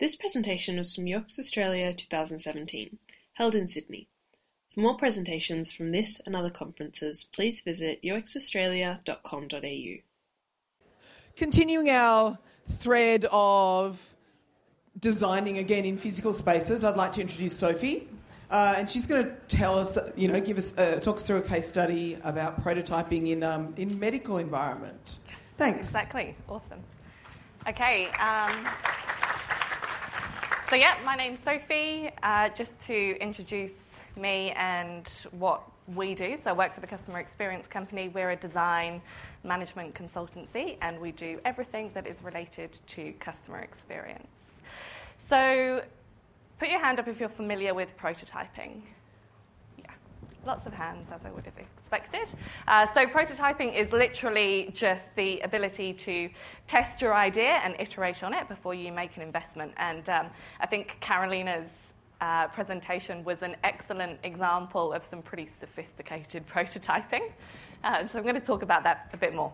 This presentation was from UX Australia 2017, held in Sydney. For more presentations from this and other conferences, please visit uxaustralia.com.au. Continuing our thread of designing again in physical spaces, I'd like to introduce Sophie. Uh, and she's going to tell us, you know, give us, uh, talk us through a case study about prototyping in um, in medical environment. Thanks. Exactly. Awesome. Okay. Um, so yeah, my name's Sophie. Uh, just to introduce me and what we do. So I work for the Customer Experience Company. We're a design management consultancy, and we do everything that is related to customer experience. So Put your hand up if you're familiar with prototyping. Lots of hands, as I would have expected. Uh, so, prototyping is literally just the ability to test your idea and iterate on it before you make an investment. And um, I think Carolina's uh, presentation was an excellent example of some pretty sophisticated prototyping. Uh, so, I'm going to talk about that a bit more.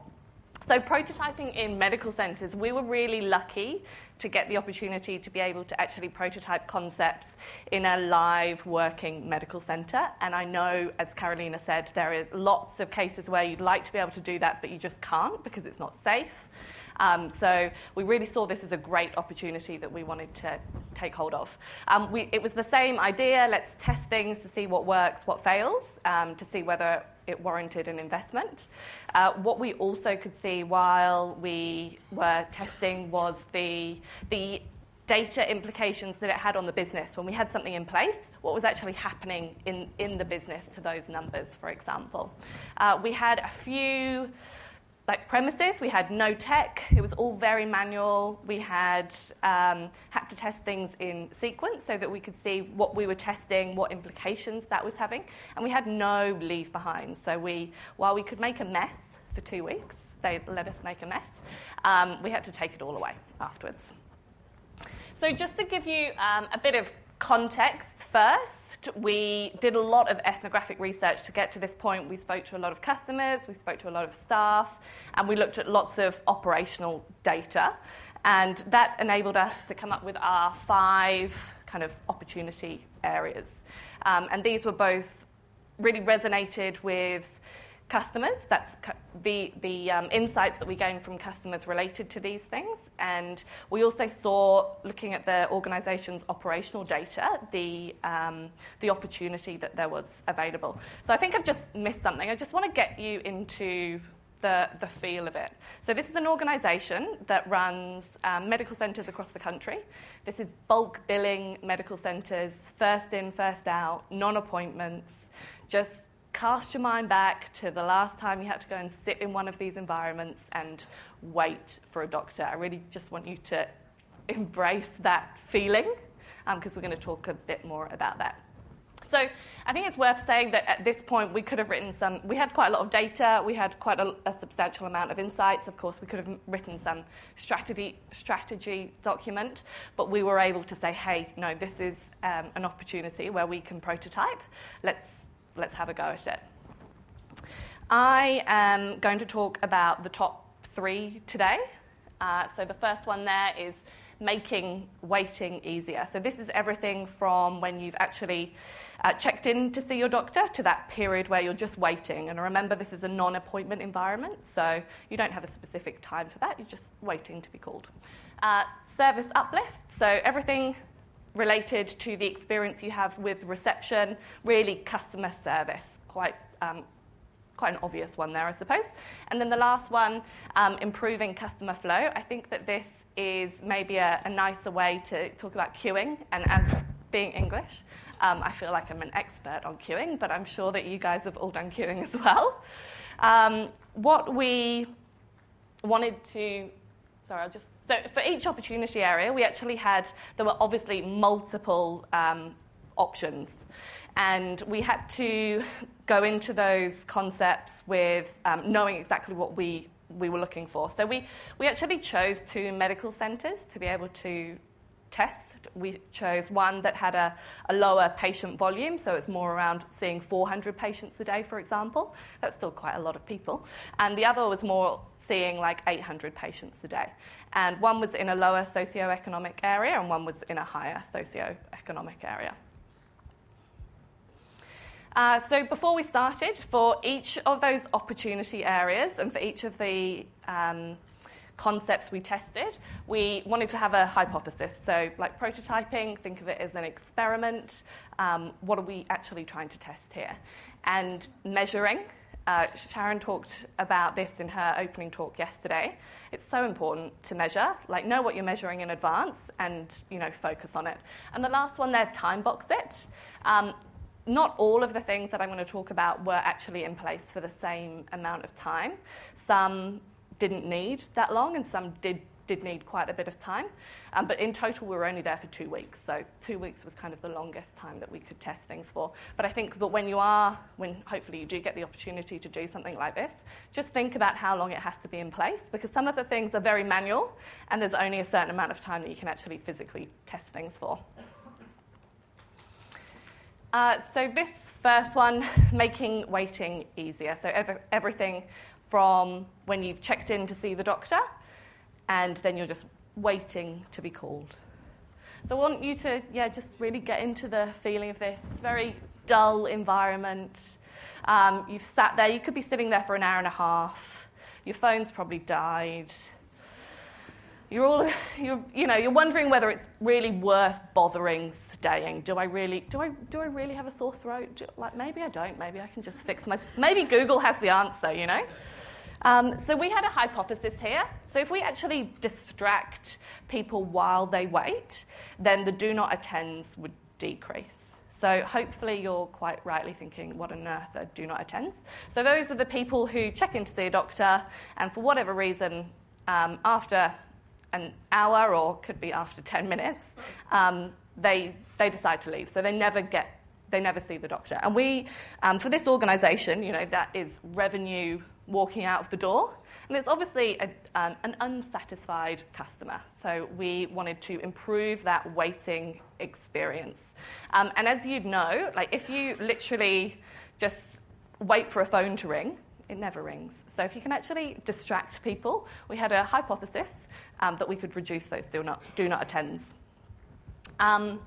So, prototyping in medical centres, we were really lucky to get the opportunity to be able to actually prototype concepts in a live working medical centre. And I know, as Carolina said, there are lots of cases where you'd like to be able to do that, but you just can't because it's not safe. Um, so we really saw this as a great opportunity that we wanted to take hold of. Um, we, it was the same idea let's test things to see what works, what fails, um, to see whether it warranted an investment. Uh, what we also could see while we were testing was the, the data implications that it had on the business when we had something in place, what was actually happening in, in the business to those numbers, for example. Uh, we had a few like premises. We had no tech. It was all very manual. We had um, had to test things in sequence so that we could see what we were testing, what implications that was having, and we had no leave behind. So we, while we could make a mess for two weeks, they let us make a mess. Um, we had to take it all away afterwards. So just to give you um, a bit of context first. We did a lot of ethnographic research to get to this point. We spoke to a lot of customers, we spoke to a lot of staff, and we looked at lots of operational data. And that enabled us to come up with our five kind of opportunity areas. Um, and these were both really resonated with customers. That's the, the um, insights that we gained from customers related to these things. And we also saw, looking at the organisation's operational data, the, um, the opportunity that there was available. So I think I've just missed something. I just want to get you into the, the feel of it. So, this is an organisation that runs um, medical centres across the country. This is bulk billing medical centres, first in, first out, non appointments, just cast your mind back to the last time you had to go and sit in one of these environments and wait for a doctor. I really just want you to embrace that feeling because um, we're going to talk a bit more about that. So I think it's worth saying that at this point we could have written some, we had quite a lot of data, we had quite a, a substantial amount of insights. Of course, we could have written some strategy, strategy document, but we were able to say, hey, no, this is um, an opportunity where we can prototype. Let's let's have a go at it. I am going to talk about the top three today. Uh, so the first one there is making waiting easier. So this is everything from when you've actually uh, checked in to see your doctor to that period where you're just waiting. And remember, this is a non appointment environment, so you don't have a specific time for that, you're just waiting to be called. Uh, service uplift, so everything related to the experience you have with reception, really customer service, quite, um, quite an obvious one there, I suppose. And then the last one, um, improving customer flow. I think that this is maybe a, a, nicer way to talk about queuing, and as being English, um, I feel like I'm an expert on queuing, but I'm sure that you guys have all done queuing as well. Um, what we wanted to, sorry, I'll just so for each opportunity area, we actually had, there were obviously multiple um, options. And we had to go into those concepts with um, knowing exactly what we, we were looking for. So we, we actually chose two medical centres to be able to test. We chose one that had a, a lower patient volume, so it's more around seeing 400 patients a day, for example. That's still quite a lot of people. And the other was more seeing like 800 patients a day. And one was in a lower socioeconomic area, and one was in a higher socioeconomic area. Uh, so before we started, for each of those opportunity areas and for each of the um, concepts we tested, we wanted to have a hypothesis. So, like prototyping, think of it as an experiment. Um, what are we actually trying to test here? And measuring. Uh, Sharon talked about this in her opening talk yesterday. It's so important to measure, like know what you're measuring in advance, and you know focus on it. And the last one there, time box it. Um, not all of the things that I'm going to talk about were actually in place for the same amount of time. Some didn't need that long, and some did did need quite a bit of time. Um, but in total, we were only there for two weeks. So two weeks was kind of the longest time that we could test things for. But I think that when you are, when hopefully you do get the opportunity to do something like this, just think about how long it has to be in place because some of the things are very manual and there's only a certain amount of time that you can actually physically test things for. Uh, so this first one, making waiting easier. So ev- everything from when you've checked in to see the doctor and then you're just waiting to be called. So I want you to, yeah, just really get into the feeling of this. It's a very dull environment. Um, you've sat there, you could be sitting there for an hour and a half. Your phone's probably died. You're all, you're, you know, you're wondering whether it's really worth bothering staying. Do I really, do I, do I really have a sore throat? Do, like maybe I don't. Maybe I can just fix my. Maybe Google has the answer. You know. Um, so we had a hypothesis here. So if we actually distract people while they wait, then the do not attends would decrease. So hopefully you're quite rightly thinking, what on earth are do not attends? So those are the people who check in to see a doctor, and for whatever reason, um, after an hour or could be after 10 minutes, um, they, they decide to leave. So they never get they never see the doctor. And we, um, for this organisation, you know, that is revenue walking out of the door. And it's obviously a, um, an unsatisfied customer. So we wanted to improve that waiting experience. Um, and as you'd know, like if you literally just wait for a phone to ring, it never rings. So if you can actually distract people, we had a hypothesis um, that we could reduce those do not, do not attends. Um,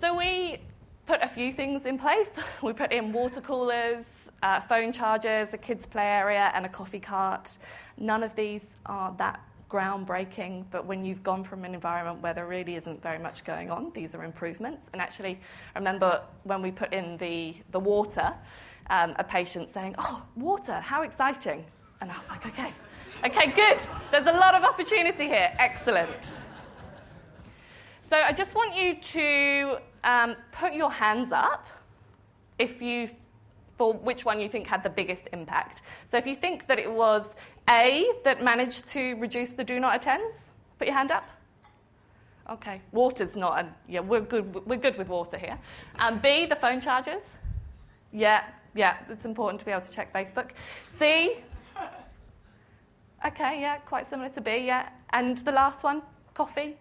so we put a few things in place. We put in water coolers, uh, phone chargers, a kids' play area, and a coffee cart. None of these are that groundbreaking, but when you've gone from an environment where there really isn't very much going on, these are improvements. And actually, I remember when we put in the, the water, um, a patient saying, Oh, water, how exciting. And I was like, Okay, okay, good. There's a lot of opportunity here. Excellent. So I just want you to um, put your hands up if you for which one you think had the biggest impact. So if you think that it was A that managed to reduce the do not attends, put your hand up. Okay, water's not a, yeah, we're good, we're good with water here. Um, B, the phone charges. Yeah, yeah, it's important to be able to check Facebook. C, okay, yeah, quite similar to B, yeah. And the last one, coffee.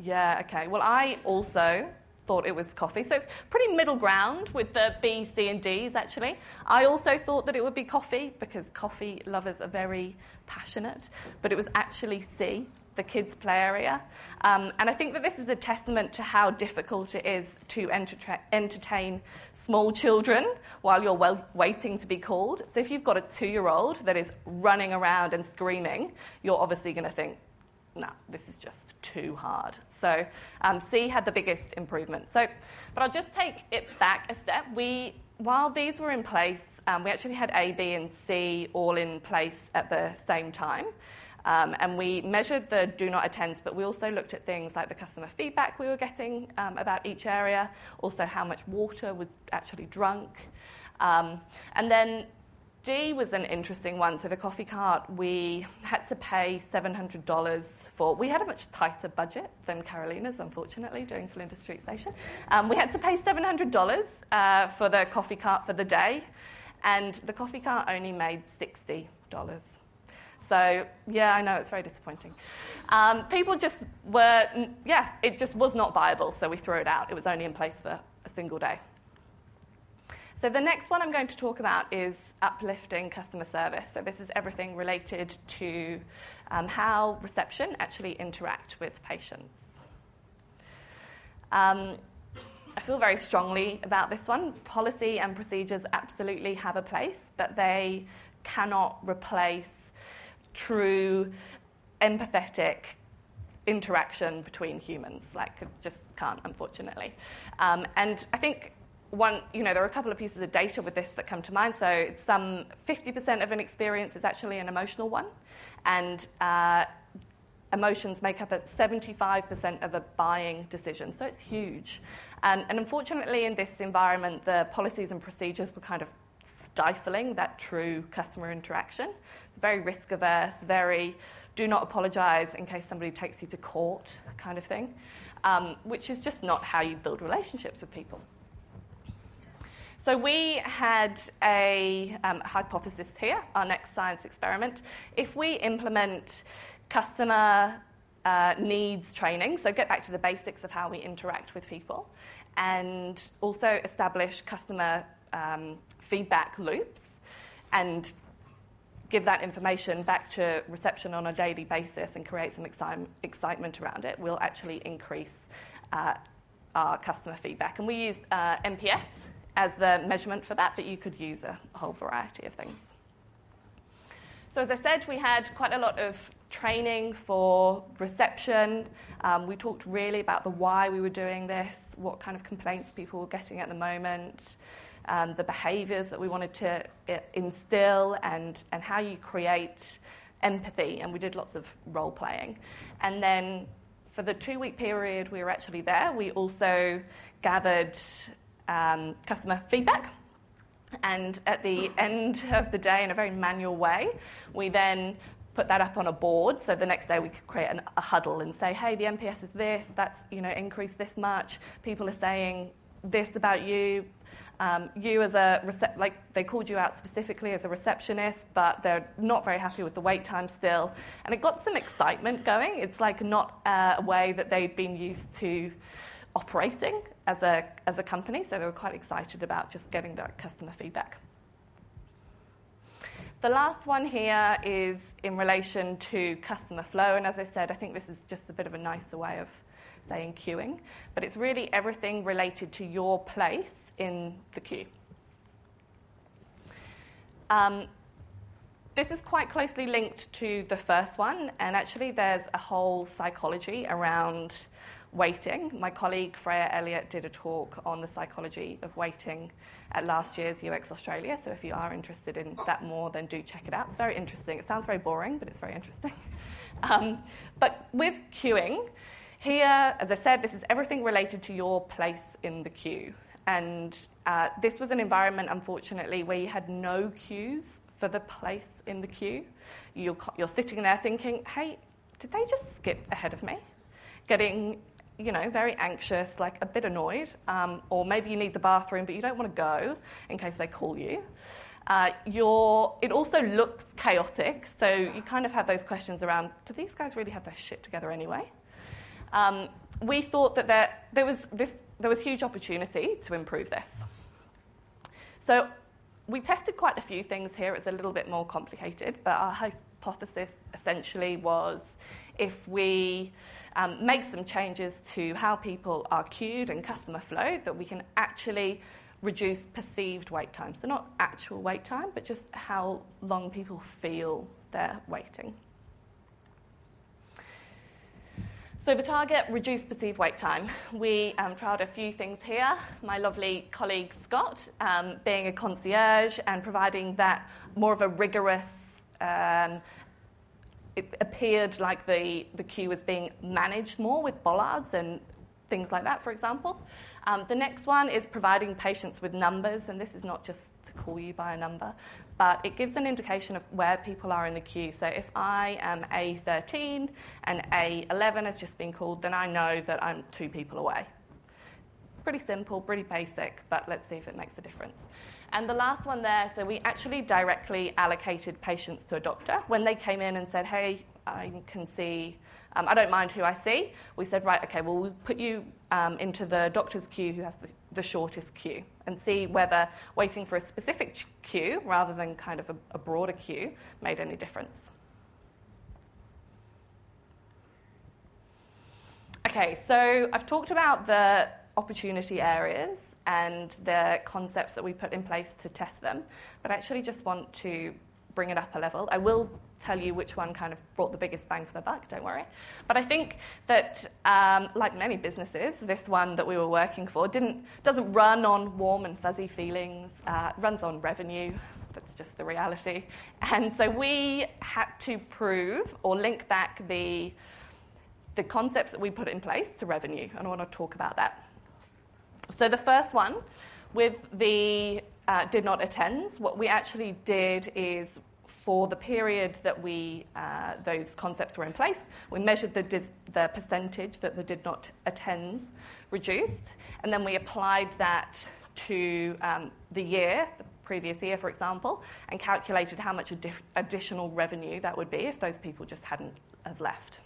Yeah, okay. Well, I also thought it was coffee. So it's pretty middle ground with the B, C, and D's actually. I also thought that it would be coffee because coffee lovers are very passionate, but it was actually C, the kids' play area. Um, and I think that this is a testament to how difficult it is to enter- entertain small children while you're well, waiting to be called. So if you've got a two year old that is running around and screaming, you're obviously going to think, no, this is just too hard. So um, C had the biggest improvement. So, but I'll just take it back a step. We, while these were in place, um, we actually had A, B, and C all in place at the same time. Um, and we measured the do not attends, but we also looked at things like the customer feedback we were getting um, about each area, also how much water was actually drunk. Um, and then D was an interesting one. So the coffee cart, we had to pay $700 for. We had a much tighter budget than Carolina's, unfortunately, doing Flinders Street Station. Um, we had to pay $700 uh, for the coffee cart for the day, and the coffee cart only made $60. So, yeah, I know it's very disappointing. Um, people just were, yeah, it just was not viable, so we threw it out. It was only in place for a single day. So, the next one I'm going to talk about is uplifting customer service. So, this is everything related to um, how reception actually interact with patients. Um, I feel very strongly about this one. Policy and procedures absolutely have a place, but they cannot replace true, empathetic interaction between humans. Like, just can't, unfortunately. Um, and I think one, you know, there are a couple of pieces of data with this that come to mind. So it's some 50% of an experience is actually an emotional one, and uh, emotions make up 75% of a buying decision. So it's huge. And, and unfortunately, in this environment, the policies and procedures were kind of stifling that true customer interaction. Very risk averse, very do not apologise in case somebody takes you to court kind of thing, um, which is just not how you build relationships with people. So we had a um, hypothesis here, our next science experiment. If we implement customer uh, needs training, so get back to the basics of how we interact with people, and also establish customer um, feedback loops and give that information back to reception on a daily basis and create some exci- excitement around it, will actually increase uh, our customer feedback. And we use uh, NPS as the measurement for that, but you could use a whole variety of things. So, as I said, we had quite a lot of training for reception. Um, we talked really about the why we were doing this, what kind of complaints people were getting at the moment um, the behaviours that we wanted to uh, instill, and, and how you create empathy. And we did lots of role playing. And then for the two week period we were actually there, we also gathered um, customer feedback. And at the end of the day, in a very manual way, we then put that up on a board. So the next day we could create an, a huddle and say, hey, the NPS is this, that's you know increased this much. People are saying this about you. Um, you as a like they called you out specifically as a receptionist, but they're not very happy with the wait time still, and it got some excitement going. It's like not uh, a way that they'd been used to operating as a as a company, so they were quite excited about just getting that customer feedback. The last one here is in relation to customer flow, and as I said, I think this is just a bit of a nicer way of saying queuing, but it's really everything related to your place in the queue. Um, this is quite closely linked to the first one, and actually, there's a whole psychology around waiting. My colleague Freya Elliott did a talk on the psychology of waiting at last year's UX Australia. So if you are interested in that more, then do check it out. It's very interesting. It sounds very boring, but it's very interesting. Um, but with queuing, here, as I said, this is everything related to your place in the queue. And uh, this was an environment, unfortunately, where you had no cues for the place in the queue. You're, you're sitting there thinking, hey, did they just skip ahead of me? Getting, you know, very anxious, like a bit annoyed, um, or maybe you need the bathroom, but you don't want to go in case they call you. Uh, it also looks chaotic, so you kind of have those questions around do these guys really have their shit together anyway? Um, we thought that there, there, was this, there was huge opportunity to improve this. So we tested quite a few things here. It's a little bit more complicated, but our hypothesis essentially was if we um, make some changes to how people are queued and customer flow, that we can actually reduce perceived wait time. So not actual wait time, but just how long people feel they're waiting. So the target, reduced perceived wait time. We um, trialled a few things here. My lovely colleague Scott, um, being a concierge and providing that more of a rigorous, um, it appeared like the, the queue was being managed more with bollards and things like that, for example. Um, the next one is providing patients with numbers, and this is not just to call you by a number, but it gives an indication of where people are in the queue. So if I am A13 and A11 has just been called, then I know that I'm two people away. Pretty simple, pretty basic, but let's see if it makes a difference. And the last one there, so we actually directly allocated patients to a doctor. When they came in and said, hey, I can see, um, I don't mind who I see, we said, right, okay, well, we'll put you um, into the doctor's queue who has the, the, shortest queue and see whether waiting for a specific queue rather than kind of a, a broader queue made any difference. Okay, so I've talked about the opportunity areas and the concepts that we put in place to test them, but I actually just want to bring it up a level. I will tell you which one kind of brought the biggest bang for the buck, don't worry. But I think that, um, like many businesses, this one that we were working for didn't, doesn't run on warm and fuzzy feelings, uh, runs on revenue. That's just the reality. And so we had to prove or link back the the concepts that we put in place to revenue, and I want to talk about that. So, the first one with the uh, did not attends, what we actually did is for the period that we uh, those concepts were in place, we measured the, dis- the percentage that the did not attends reduced, and then we applied that to um, the year, the previous year, for example, and calculated how much additional revenue that would be if those people just hadn't have left.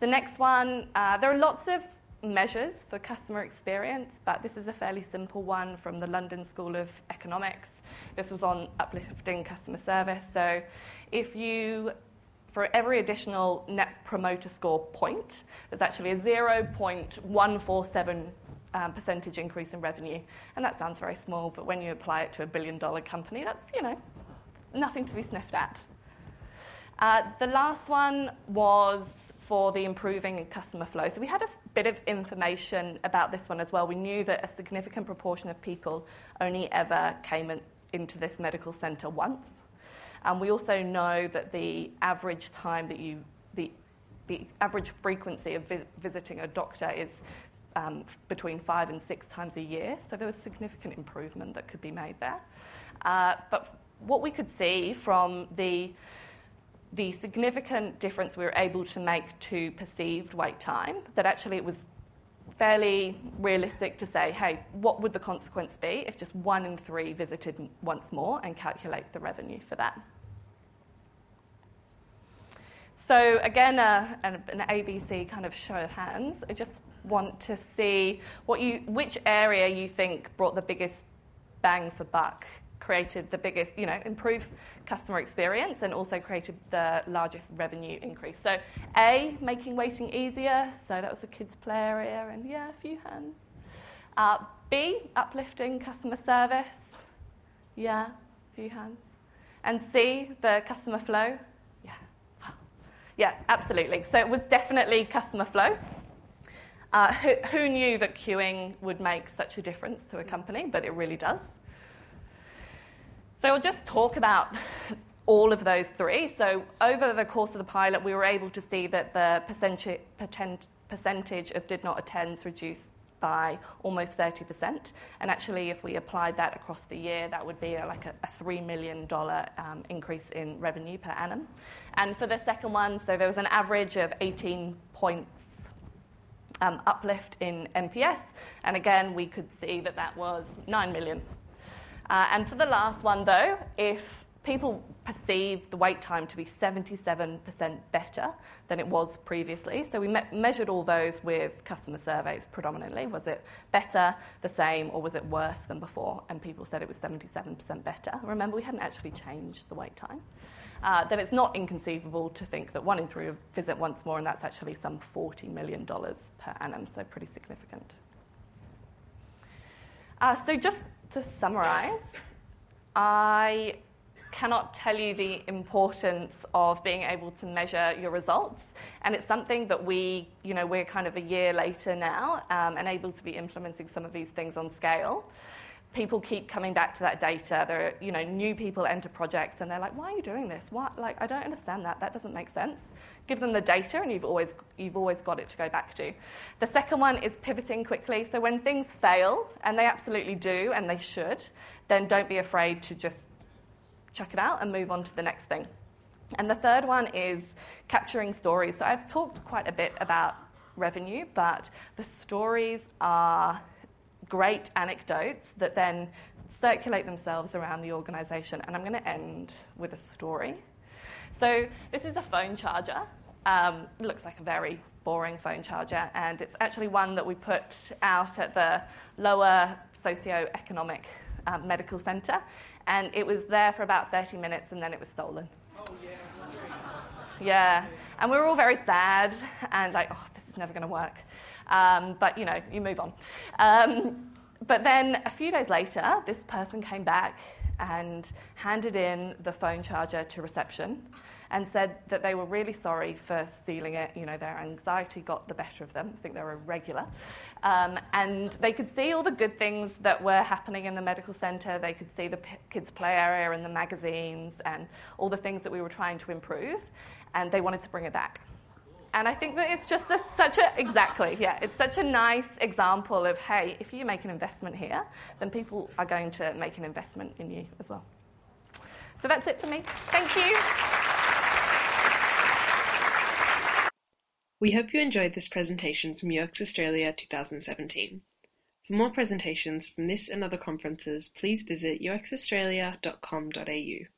The next one, uh, there are lots of measures for customer experience, but this is a fairly simple one from the London School of Economics. This was on uplifting customer service. So if you for every additional net promoter score point, there's actually a 0.147 um, percentage increase in revenue. And that sounds very small, but when you apply it to a billion dollar company, that's, you know, nothing to be sniffed at. Uh, the last one was for the improving customer flow. So we had a bit of information about this one as well. We knew that a significant proportion of people only ever came in, into this medical centre once. And we also know that the average time that you, the, the average frequency of vi- visiting a doctor is um, between five and six times a year. So there was significant improvement that could be made there. Uh, but what we could see from the the significant difference we were able to make to perceived wait time, that actually it was fairly realistic to say, hey, what would the consequence be if just one in three visited once more and calculate the revenue for that? So, again, an, an ABC kind of show of hands. I just want to see what you, which area you think brought the biggest bang for buck created the biggest, you know, improved customer experience and also created the largest revenue increase. So, A, making waiting easier. So that was the kids' play area, and yeah, a few hands. Uh, B, uplifting customer service. Yeah, a few hands. And C, the customer flow. Yeah, yeah, absolutely. So it was definitely customer flow. Uh, who, who, knew that queuing would make such a difference to a company? But it really does. So I'll just talk about all of those three. So over the course of the pilot, we were able to see that the percentage, of did not attends reduced by almost 30%. And actually, if we applied that across the year, that would be like a, a $3 million um, increase in revenue per annum. And for the second one, so there was an average of 18 points um, uplift in NPS. And again, we could see that that was 9 million uh, and for the last one, though, if people perceive the wait time to be 77% better than it was previously. So we me- measured all those with customer surveys predominantly. Was it better, the same, or was it worse than before? And people said it was 77% better. Remember, we hadn't actually changed the wait time. Uh, then it's not inconceivable to think that one in three visit once more, and that's actually some $40 million per annum, so pretty significant. Uh, so just to summarize, I cannot tell you the importance of being able to measure your results. And it's something that we, you know, we're kind of a year later now um, and able to be implementing some of these things on scale people keep coming back to that data. There are, you know, new people enter projects and they're like, why are you doing this? What? Like, I don't understand that. That doesn't make sense. Give them the data and you've always, you've always got it to go back to. The second one is pivoting quickly. So when things fail, and they absolutely do, and they should, then don't be afraid to just check it out and move on to the next thing. And the third one is capturing stories. So I've talked quite a bit about revenue, but the stories are great anecdotes that then circulate themselves around the organisation. And I'm going to end with a story. So, this is a phone charger. Um, it looks like a very boring phone charger, and it's actually one that we put out at the lower socio-economic um, medical centre, and it was there for about 30 minutes, and then it was stolen. Oh, yeah, yeah, and we were all very sad and like, oh, this is never going to work. Um, but you know, you move on. Um, but then a few days later, this person came back and handed in the phone charger to reception and said that they were really sorry for stealing it. You know, their anxiety got the better of them. I think they were irregular. Um, and they could see all the good things that were happening in the medical centre. They could see the p- kids' play area and the magazines and all the things that we were trying to improve. And they wanted to bring it back. And I think that it's just a, such a, exactly, yeah, it's such a nice example of, hey, if you make an investment here, then people are going to make an investment in you as well. So that's it for me. Thank you. We hope you enjoyed this presentation from UX Australia 2017. For more presentations from this and other conferences, please visit uxaustralia.com.au.